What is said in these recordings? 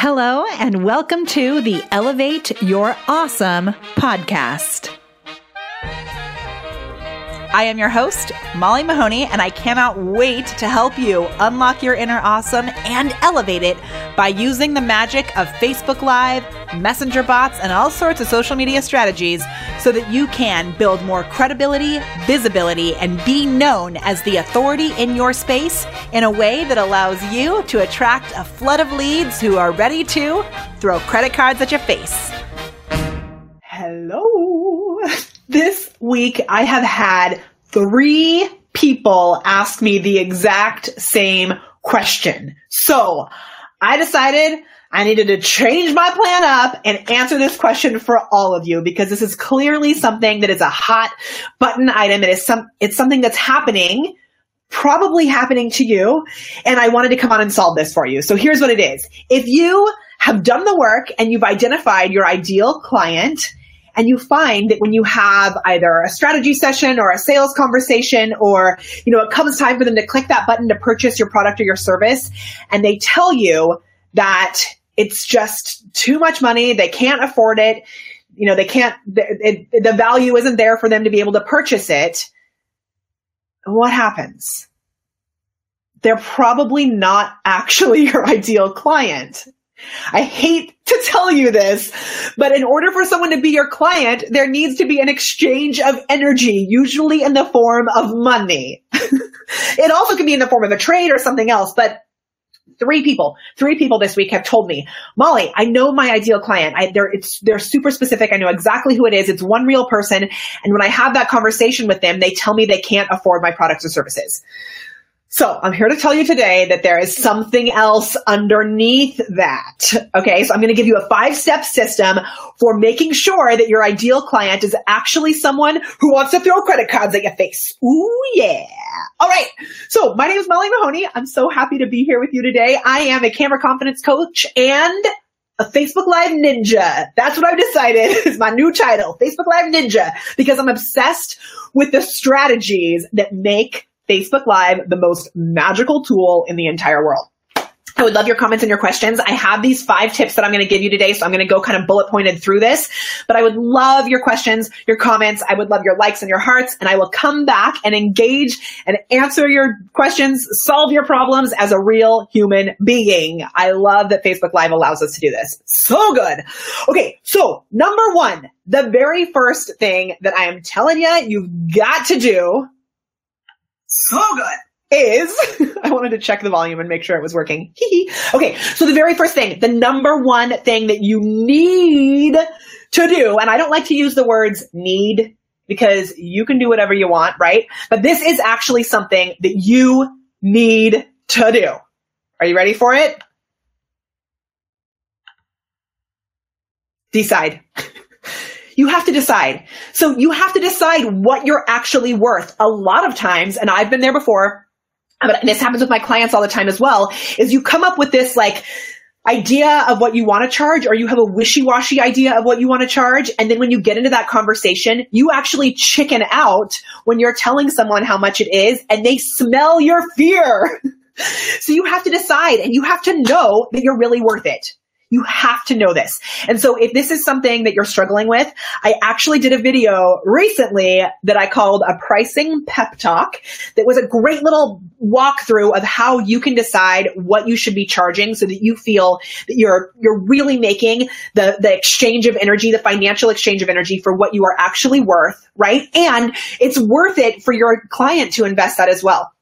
Hello, and welcome to the Elevate Your Awesome podcast. I am your host, Molly Mahoney, and I cannot wait to help you unlock your inner awesome and elevate it by using the magic of Facebook Live, Messenger bots, and all sorts of social media strategies so that you can build more credibility, visibility, and be known as the authority in your space in a way that allows you to attract a flood of leads who are ready to throw credit cards at your face. Hello. This week I have had three people ask me the exact same question. So I decided I needed to change my plan up and answer this question for all of you because this is clearly something that is a hot button item. It is some, it's something that's happening probably happening to you. And I wanted to come on and solve this for you. So here's what it is. If you have done the work and you've identified your ideal client and you find that when you have either a strategy session or a sales conversation or, you know, it comes time for them to click that button to purchase your product or your service and they tell you that it's just too much money. They can't afford it. You know, they can't, it, it, the value isn't there for them to be able to purchase it. What happens? They're probably not actually your ideal client. I hate to tell you this, but in order for someone to be your client, there needs to be an exchange of energy, usually in the form of money. it also can be in the form of a trade or something else, but three people, three people this week have told me, Molly, I know my ideal client. I, they're, it's, they're super specific. I know exactly who it is. It's one real person. And when I have that conversation with them, they tell me they can't afford my products or services. So I'm here to tell you today that there is something else underneath that. Okay. So I'm going to give you a five step system for making sure that your ideal client is actually someone who wants to throw credit cards at your face. Ooh, yeah. All right. So my name is Molly Mahoney. I'm so happy to be here with you today. I am a camera confidence coach and a Facebook Live Ninja. That's what I've decided is my new title, Facebook Live Ninja, because I'm obsessed with the strategies that make Facebook Live the most magical tool in the entire world. I would love your comments and your questions. I have these five tips that I'm going to give you today. So I'm going to go kind of bullet pointed through this, but I would love your questions, your comments. I would love your likes and your hearts. And I will come back and engage and answer your questions, solve your problems as a real human being. I love that Facebook Live allows us to do this. So good. Okay. So number one, the very first thing that I am telling you, you've got to do so good is I wanted to check the volume and make sure it was working. okay, so the very first thing, the number one thing that you need to do, and I don't like to use the words need because you can do whatever you want, right? But this is actually something that you need to do. Are you ready for it? Decide. You have to decide. So you have to decide what you're actually worth. A lot of times, and I've been there before, but this happens with my clients all the time as well, is you come up with this like, idea of what you want to charge or you have a wishy-washy idea of what you want to charge. And then when you get into that conversation, you actually chicken out when you're telling someone how much it is and they smell your fear. so you have to decide and you have to know that you're really worth it. You have to know this. And so if this is something that you're struggling with, I actually did a video recently that I called a pricing pep talk that was a great little walkthrough of how you can decide what you should be charging so that you feel that you're, you're really making the, the exchange of energy, the financial exchange of energy for what you are actually worth, right? And it's worth it for your client to invest that as well.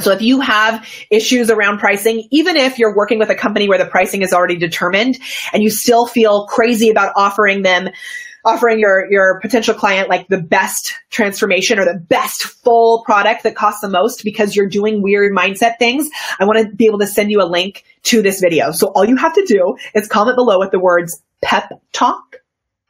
So if you have issues around pricing, even if you're working with a company where the pricing is already determined and you still feel crazy about offering them offering your your potential client like the best transformation or the best full product that costs the most because you're doing weird mindset things, I want to be able to send you a link to this video. So all you have to do is comment below with the words pep talk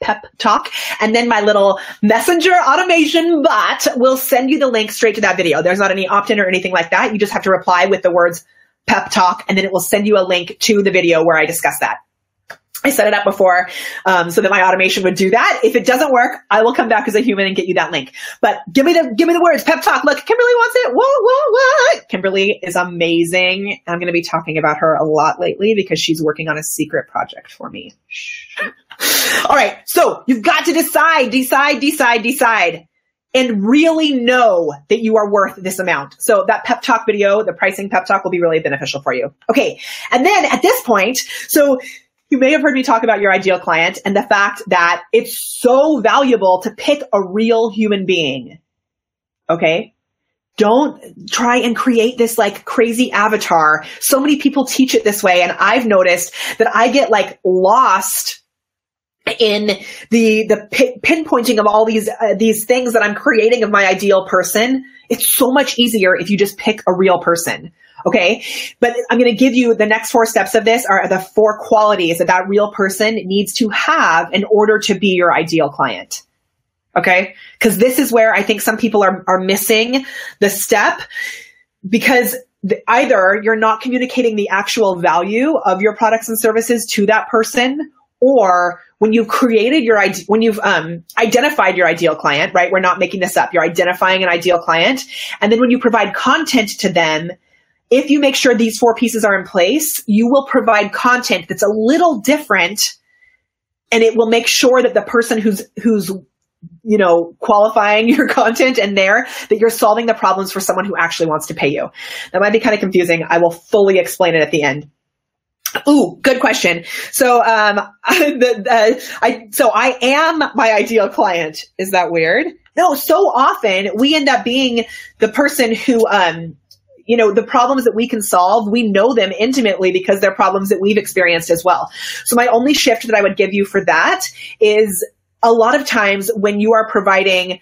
pep talk. And then my little messenger automation bot will send you the link straight to that video. There's not any opt-in or anything like that. You just have to reply with the words pep talk and then it will send you a link to the video where I discuss that. I set it up before um, so that my automation would do that. If it doesn't work, I will come back as a human and get you that link. But give me the give me the words. Pep talk. Look, Kimberly wants it. Whoa, whoa, what? Kimberly is amazing. I'm going to be talking about her a lot lately because she's working on a secret project for me. All right. So you've got to decide, decide, decide, decide and really know that you are worth this amount. So that pep talk video, the pricing pep talk will be really beneficial for you. Okay. And then at this point, so you may have heard me talk about your ideal client and the fact that it's so valuable to pick a real human being. Okay. Don't try and create this like crazy avatar. So many people teach it this way. And I've noticed that I get like lost in the the pinpointing of all these uh, these things that I'm creating of my ideal person. It's so much easier if you just pick a real person. Okay. But I'm going to give you the next four steps of this are the four qualities that that real person needs to have in order to be your ideal client. Okay. Cause this is where I think some people are, are missing the step because the, either you're not communicating the actual value of your products and services to that person or when you've created your when you've um, identified your ideal client, right? We're not making this up. You're identifying an ideal client, and then when you provide content to them, if you make sure these four pieces are in place, you will provide content that's a little different and it will make sure that the person who's, who's, you know, qualifying your content and there that you're solving the problems for someone who actually wants to pay you. That might be kind of confusing. I will fully explain it at the end. Ooh, good question. So, um, the, I, so I am my ideal client. Is that weird? No, so often we end up being the person who, um, you know, the problems that we can solve, we know them intimately because they're problems that we've experienced as well. So my only shift that I would give you for that is a lot of times when you are providing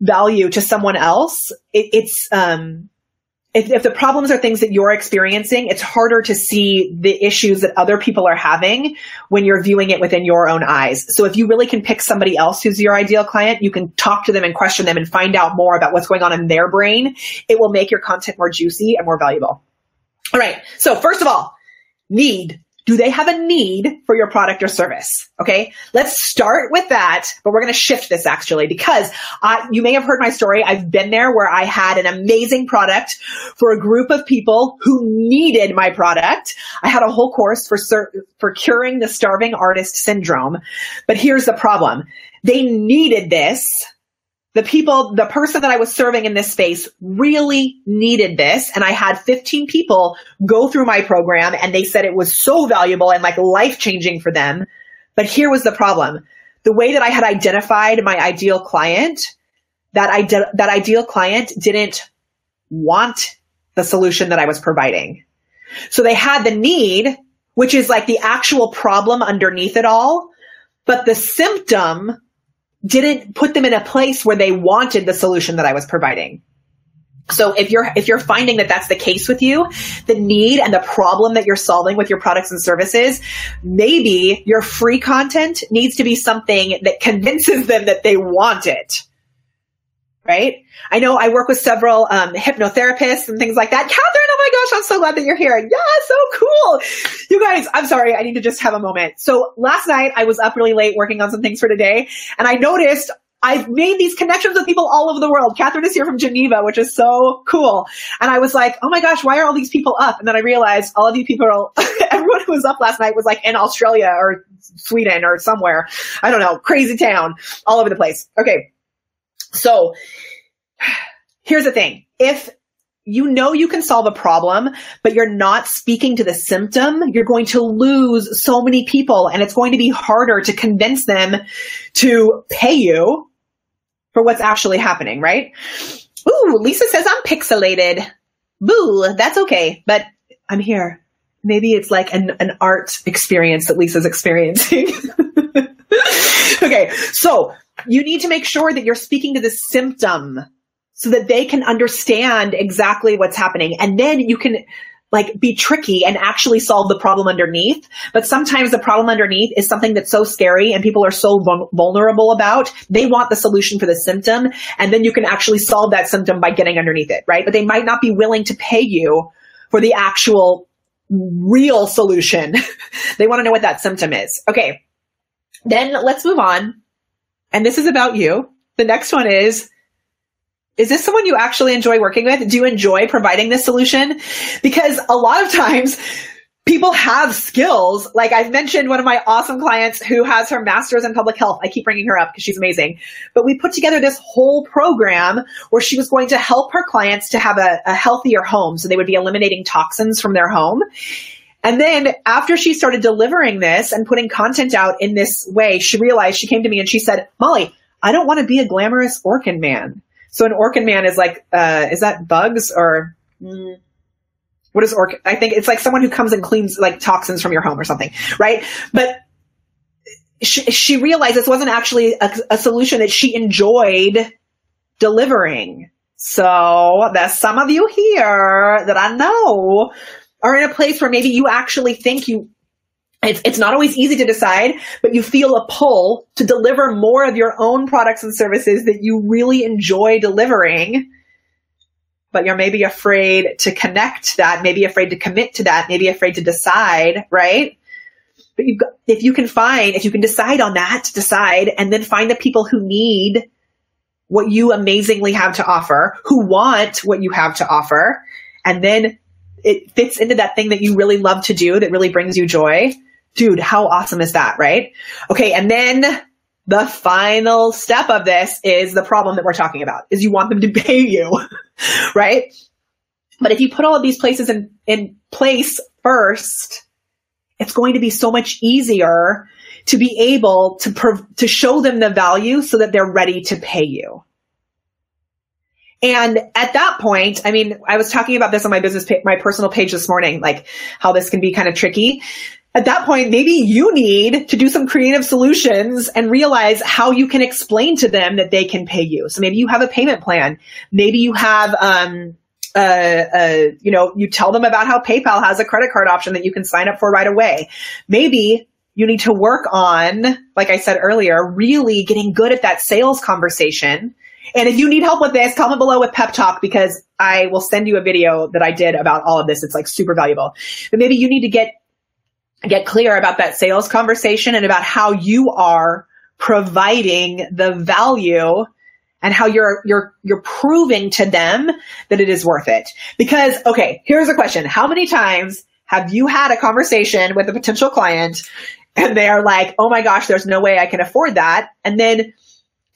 value to someone else, it, it's, um, if, if, the problems are things that you're experiencing, it's harder to see the issues that other people are having when you're viewing it within your own eyes. So if you really can pick somebody else who's your ideal client, you can talk to them and question them and find out more about what's going on in their brain. It will make your content more juicy and more valuable. All right. So first of all, need do they have a need for your product or service? Okay. Let's start with that, but we're going to shift this actually because you may have heard my story. I've been there where I had an amazing product for a group of people who needed my product. I had a whole course for, for curing the starving artist syndrome. But here's the problem. They needed this the people, the person that I was serving in this space really needed this. And I had 15 people go through my program and they said it was so valuable and like life changing for them. But here was the problem. The way that I had identified my ideal client, that that ideal client didn't want the solution that I was providing. So they had the need, which is like the actual problem underneath it all, but the symptom didn't put them in a place where they wanted the solution that I was providing. So if you're, if you're finding that that's the case with you, the need and the problem that you're solving with your products and services, maybe your free content needs to be something that convinces them that they want it right? I know I work with several um, hypnotherapists and things like that. Catherine, oh my gosh, I'm so glad that you're here. Yeah, so cool. You guys, I'm sorry, I need to just have a moment. So last night I was up really late working on some things for today, and I noticed I've made these connections with people all over the world. Catherine is here from Geneva, which is so cool. And I was like, oh my gosh, why are all these people up? And then I realized all of you people, everyone who was up last night was like in Australia or Sweden or somewhere. I don't know, crazy town, all over the place. Okay. So here's the thing. If you know you can solve a problem, but you're not speaking to the symptom, you're going to lose so many people and it's going to be harder to convince them to pay you for what's actually happening, right? Ooh, Lisa says I'm pixelated. Boo, that's okay, but I'm here. Maybe it's like an, an art experience that Lisa's experiencing. okay, so you need to make sure that you're speaking to the symptom so that they can understand exactly what's happening. And then you can like be tricky and actually solve the problem underneath. But sometimes the problem underneath is something that's so scary and people are so vulnerable about. They want the solution for the symptom. And then you can actually solve that symptom by getting underneath it, right? But they might not be willing to pay you for the actual real solution. they want to know what that symptom is. Okay. Then let's move on. And this is about you. The next one is, is this someone you actually enjoy working with? Do you enjoy providing this solution? Because a lot of times people have skills. Like I've mentioned one of my awesome clients who has her master's in public health. I keep bringing her up because she's amazing. But we put together this whole program where she was going to help her clients to have a, a healthier home. So they would be eliminating toxins from their home. And then after she started delivering this and putting content out in this way, she realized she came to me and she said, Molly, I don't want to be a glamorous Orkin man. So an Orkin man is like, uh, is that bugs or, mm, what is orc? I think it's like someone who comes and cleans like toxins from your home or something, right? But she, she realized this wasn't actually a, a solution that she enjoyed delivering. So there's some of you here that I know are in a place where maybe you actually think you it's, it's not always easy to decide, but you feel a pull to deliver more of your own products and services that you really enjoy delivering but you're maybe afraid to connect that, maybe afraid to commit to that, maybe afraid to decide, right? But you, if you can find, if you can decide on that, decide, and then find the people who need what you amazingly have to offer, who want what you have to offer, and then it fits into that thing that you really love to do that really brings you joy. Dude, how awesome is that, right? Okay. And then the final step of this is the problem that we're talking about is you want them to pay you, right? But if you put all of these places in, in place first, it's going to be so much easier to be able to, prov- to show them the value so that they're ready to pay you. And at that point, I mean, I was talking about this on my business, pa- my personal page this morning, like how this can be kind of tricky at that point, maybe you need to do some creative solutions and realize how you can explain to them that they can pay you. So maybe you have a payment plan. Maybe you have, um, uh, uh, you know, you tell them about how PayPal has a credit card option that you can sign up for right away. Maybe you need to work on, like I said earlier, really getting good at that sales conversation. And if you need help with this, comment below with pep talk because I will send you a video that I did about all of this. It's like super valuable. But maybe you need to get get clear about that sales conversation and about how you are providing the value and how you're you're you're proving to them that it is worth it. Because okay, here's a question. How many times have you had a conversation with a potential client and they are like, "Oh my gosh, there's no way I can afford that." And then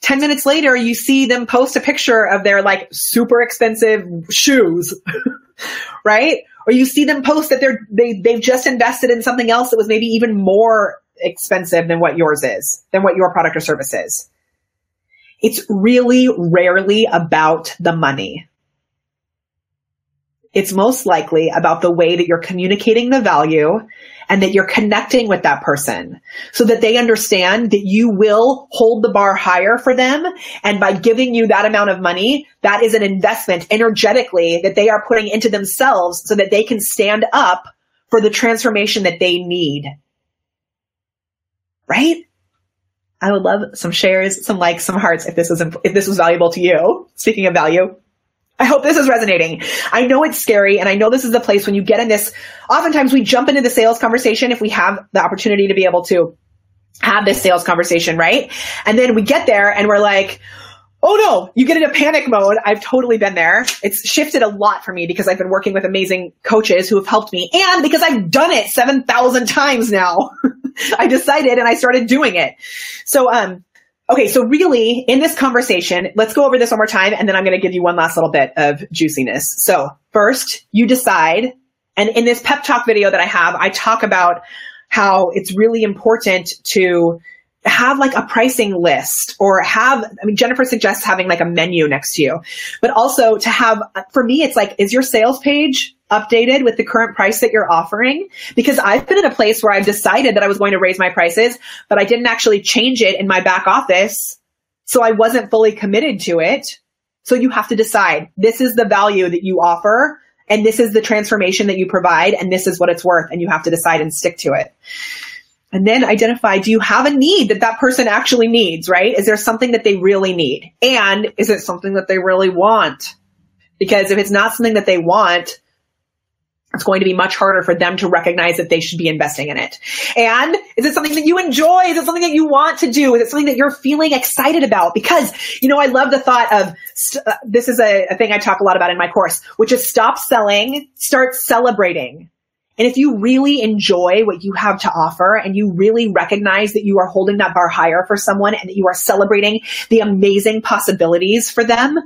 10 minutes later you see them post a picture of their like super expensive shoes. right? or you see them post that they're they they've just invested in something else that was maybe even more expensive than what yours is, than what your product or service is. It's really rarely about the money. It's most likely about the way that you're communicating the value and that you're connecting with that person so that they understand that you will hold the bar higher for them. And by giving you that amount of money, that is an investment energetically that they are putting into themselves so that they can stand up for the transformation that they need. Right? I would love some shares, some likes, some hearts if this was if this was valuable to you. Speaking of value, I hope this is resonating. I know it's scary and I know this is the place when you get in this, oftentimes we jump into the sales conversation if we have the opportunity to be able to have this sales conversation, right? And then we get there and we're like, Oh no, you get into panic mode. I've totally been there. It's shifted a lot for me because I've been working with amazing coaches who have helped me and because I've done it 7,000 times now. I decided and I started doing it. So, um, Okay, so really in this conversation, let's go over this one more time and then I'm going to give you one last little bit of juiciness. So first, you decide, and in this pep talk video that I have, I talk about how it's really important to have like a pricing list or have, I mean, Jennifer suggests having like a menu next to you, but also to have, for me, it's like, is your sales page updated with the current price that you're offering? Because I've been in a place where I've decided that I was going to raise my prices, but I didn't actually change it in my back office. So I wasn't fully committed to it. So you have to decide this is the value that you offer and this is the transformation that you provide and this is what it's worth and you have to decide and stick to it. And then identify, do you have a need that that person actually needs, right? Is there something that they really need? And is it something that they really want? Because if it's not something that they want, it's going to be much harder for them to recognize that they should be investing in it. And is it something that you enjoy? Is it something that you want to do? Is it something that you're feeling excited about? Because, you know, I love the thought of st- uh, this is a, a thing I talk a lot about in my course, which is stop selling, start celebrating. And if you really enjoy what you have to offer and you really recognize that you are holding that bar higher for someone and that you are celebrating the amazing possibilities for them,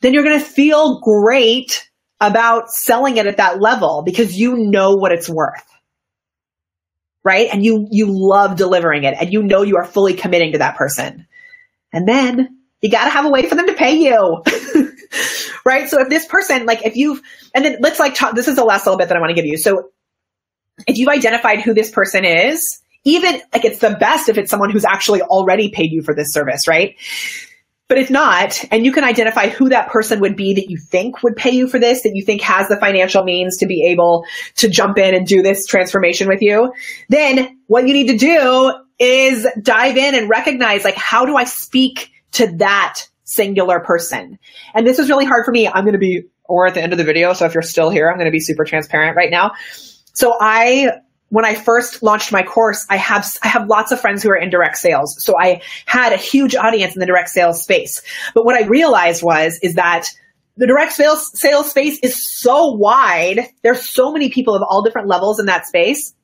then you're going to feel great about selling it at that level because you know what it's worth. Right? And you, you love delivering it and you know you are fully committing to that person. And then you got to have a way for them to pay you. right? So if this person, like if you've, and then let's like talk, this is the last little bit that I want to give you. So if you've identified who this person is, even like it's the best if it's someone who's actually already paid you for this service, right? But if not, and you can identify who that person would be that you think would pay you for this, that you think has the financial means to be able to jump in and do this transformation with you, then what you need to do is dive in and recognize like, how do I speak to that singular person? And this is really hard for me. I'm going to be, or at the end of the video. So if you're still here, I'm going to be super transparent right now. So I when I first launched my course, I have I have lots of friends who are in direct sales. So I had a huge audience in the direct sales space. But what I realized was is that the direct sales sales space is so wide. There's so many people of all different levels in that space.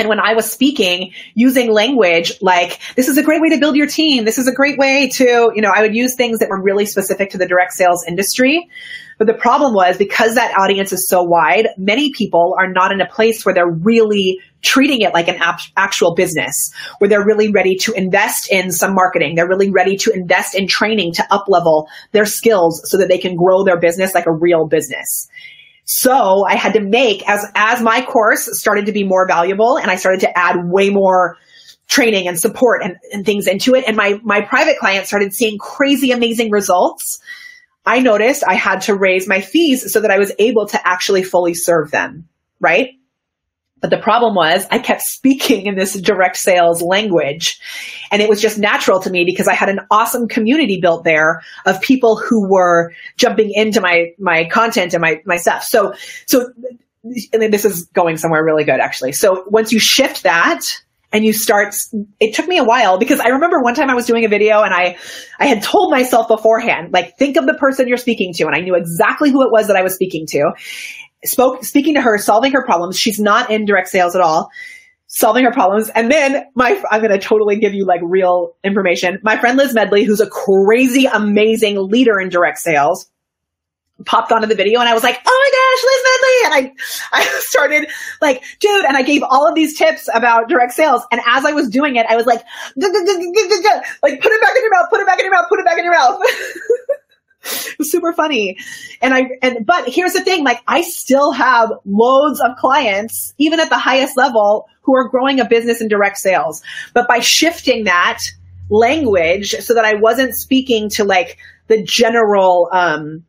And when I was speaking using language like, this is a great way to build your team. This is a great way to, you know, I would use things that were really specific to the direct sales industry. But the problem was because that audience is so wide, many people are not in a place where they're really treating it like an ap- actual business, where they're really ready to invest in some marketing. They're really ready to invest in training to up level their skills so that they can grow their business like a real business. So I had to make as, as my course started to be more valuable and I started to add way more training and support and, and things into it. And my, my private clients started seeing crazy, amazing results I noticed I had to raise my fees so that I was able to actually fully serve them, right? But the problem was I kept speaking in this direct sales language and it was just natural to me because I had an awesome community built there of people who were jumping into my, my content and my, my stuff. So, so, and this is going somewhere really good actually. So once you shift that, and you start it took me a while because i remember one time i was doing a video and i i had told myself beforehand like think of the person you're speaking to and i knew exactly who it was that i was speaking to spoke speaking to her solving her problems she's not in direct sales at all solving her problems and then my i'm going to totally give you like real information my friend liz medley who's a crazy amazing leader in direct sales popped onto the video and I was like, oh my gosh, Liz Medley. And I, I started like, dude, and I gave all of these tips about direct sales. And as I was doing it, I was like, like, put it back in your mouth, put it back in your mouth, put it back in your mouth. super funny. And I, and, but here's the thing, like I still have loads of clients, even at the highest level, who are growing a business in direct sales. But by shifting that language so that I wasn't speaking to like the general, um,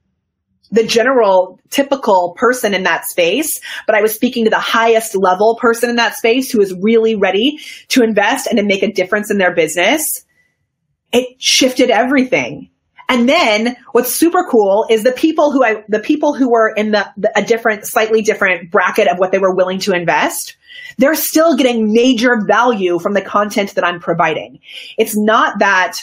the general typical person in that space, but I was speaking to the highest level person in that space who is really ready to invest and to make a difference in their business. It shifted everything. And then what's super cool is the people who I, the people who were in the, the, a different, slightly different bracket of what they were willing to invest, they're still getting major value from the content that I'm providing. It's not that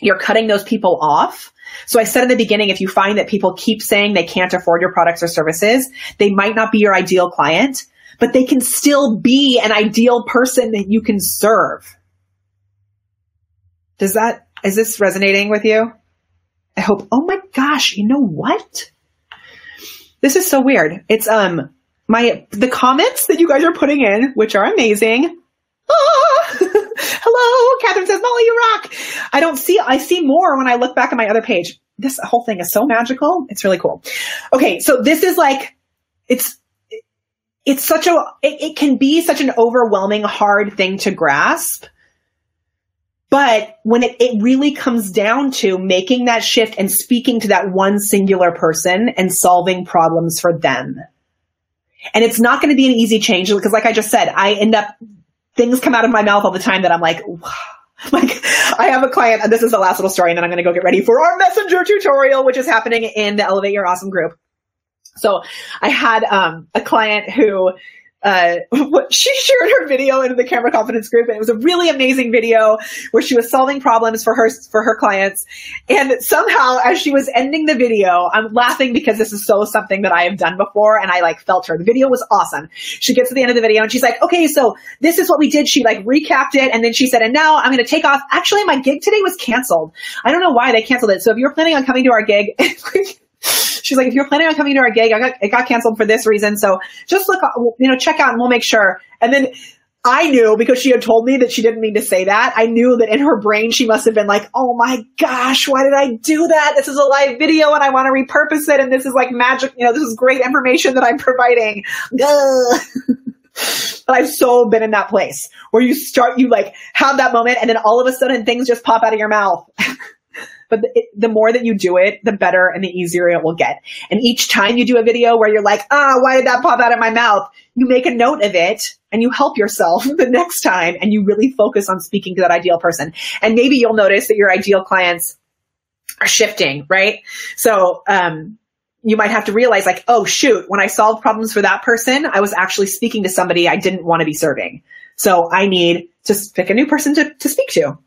you're cutting those people off. So I said in the beginning, if you find that people keep saying they can't afford your products or services, they might not be your ideal client, but they can still be an ideal person that you can serve. Does that, is this resonating with you? I hope, oh my gosh, you know what? This is so weird. It's, um, my, the comments that you guys are putting in, which are amazing. Ah! Hello, Catherine says, Molly, you rock. I don't see, I see more when I look back at my other page. This whole thing is so magical. It's really cool. Okay. So this is like, it's, it's such a, it, it can be such an overwhelming, hard thing to grasp. But when it, it really comes down to making that shift and speaking to that one singular person and solving problems for them. And it's not going to be an easy change because like I just said, I end up things come out of my mouth all the time that I'm like, like I have a client, and this is the last little story, and then I'm going to go get ready for our messenger tutorial, which is happening in the Elevate Your Awesome group. So I had um, a client who uh, she shared her video into the camera confidence group and it was a really amazing video where she was solving problems for her for her clients. And somehow as she was ending the video i'm laughing because this is so something that i have done before and i like felt her. The video was awesome. She gets to the end of the video and she's like okay so this is what we did. She like recapped it and then she said and now i'm going to take off. Actually my gig today was canceled. I don't know why they canceled it. So if you're planning on coming to our gig she's like, if you're planning on coming to our gig, I got, it got canceled for this reason. So just look, you know, check out and we'll make sure. And then I knew because she had told me that she didn't mean to say that. I knew that in her brain, she must have been like, Oh my gosh, why did I do that? This is a live video and I want to repurpose it. And this is like magic. You know, this is great information that I'm providing. but I've so been in that place where you start, you like have that moment and then all of a sudden things just pop out of your mouth. but the, it, the, more that you do it, the better and the easier it will get. And each time you do a video where you're like, ah, why did that pop out of my mouth? You make a note of it and you help yourself the next time and you really focus on speaking to that ideal person. And maybe you'll notice that your ideal clients are shifting, right? So, um, you might have to realize like, oh shoot, when I solved problems for that person, I was actually speaking to somebody I didn't want to be serving. So I need to pick a new person to, to speak to.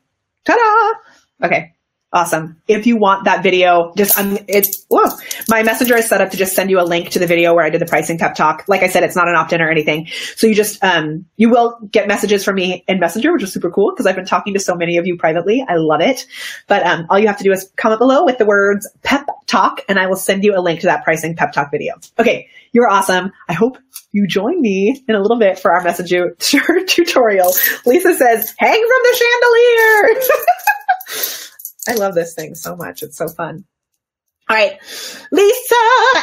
Ta-da! Okay. Awesome. If you want that video, just um, it's whoa, my messenger is set up to just send you a link to the video where I did the pricing pep talk. Like I said, it's not an opt-in or anything. So you just um you will get messages from me in Messenger, which is super cool because I've been talking to so many of you privately. I love it. But um all you have to do is comment below with the words pep talk and I will send you a link to that pricing pep talk video. Okay, you're awesome. I hope you join me in a little bit for our message messenger tutorial. Lisa says, hang from the chandelier. I love this thing so much. It's so fun. All right. Lisa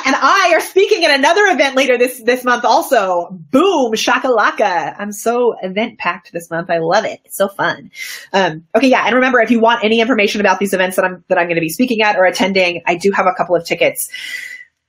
and I are speaking at another event later this, this month also. Boom, shakalaka. I'm so event packed this month. I love it. It's so fun. Um, okay. Yeah. And remember, if you want any information about these events that I'm, that I'm going to be speaking at or attending, I do have a couple of tickets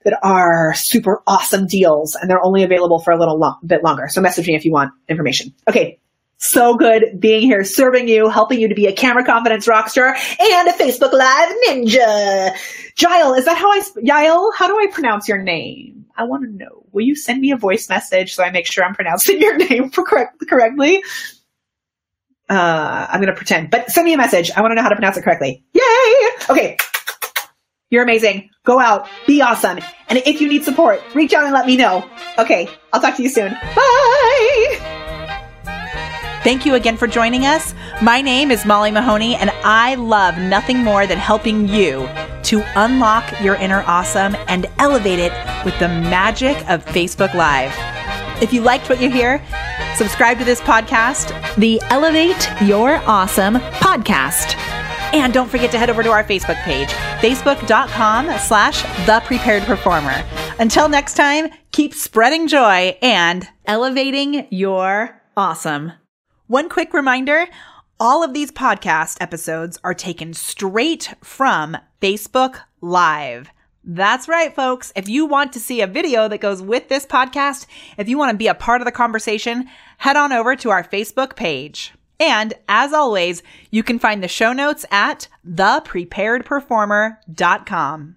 that are super awesome deals and they're only available for a little long, bit longer. So message me if you want information. Okay. So good being here, serving you, helping you to be a camera confidence rock star and a Facebook Live ninja. Jael, is that how I, Jael, how do I pronounce your name? I want to know. Will you send me a voice message so I make sure I'm pronouncing your name correct, correctly? Uh, I'm going to pretend, but send me a message. I want to know how to pronounce it correctly. Yay! Okay. You're amazing. Go out. Be awesome. And if you need support, reach out and let me know. Okay. I'll talk to you soon. Bye! Thank you again for joining us. My name is Molly Mahoney, and I love nothing more than helping you to unlock your inner awesome and elevate it with the magic of Facebook Live. If you liked what you hear, subscribe to this podcast, the Elevate Your Awesome podcast. And don't forget to head over to our Facebook page, facebook.com slash the prepared performer. Until next time, keep spreading joy and elevating your awesome. One quick reminder all of these podcast episodes are taken straight from Facebook Live. That's right, folks. If you want to see a video that goes with this podcast, if you want to be a part of the conversation, head on over to our Facebook page. And as always, you can find the show notes at thepreparedperformer.com.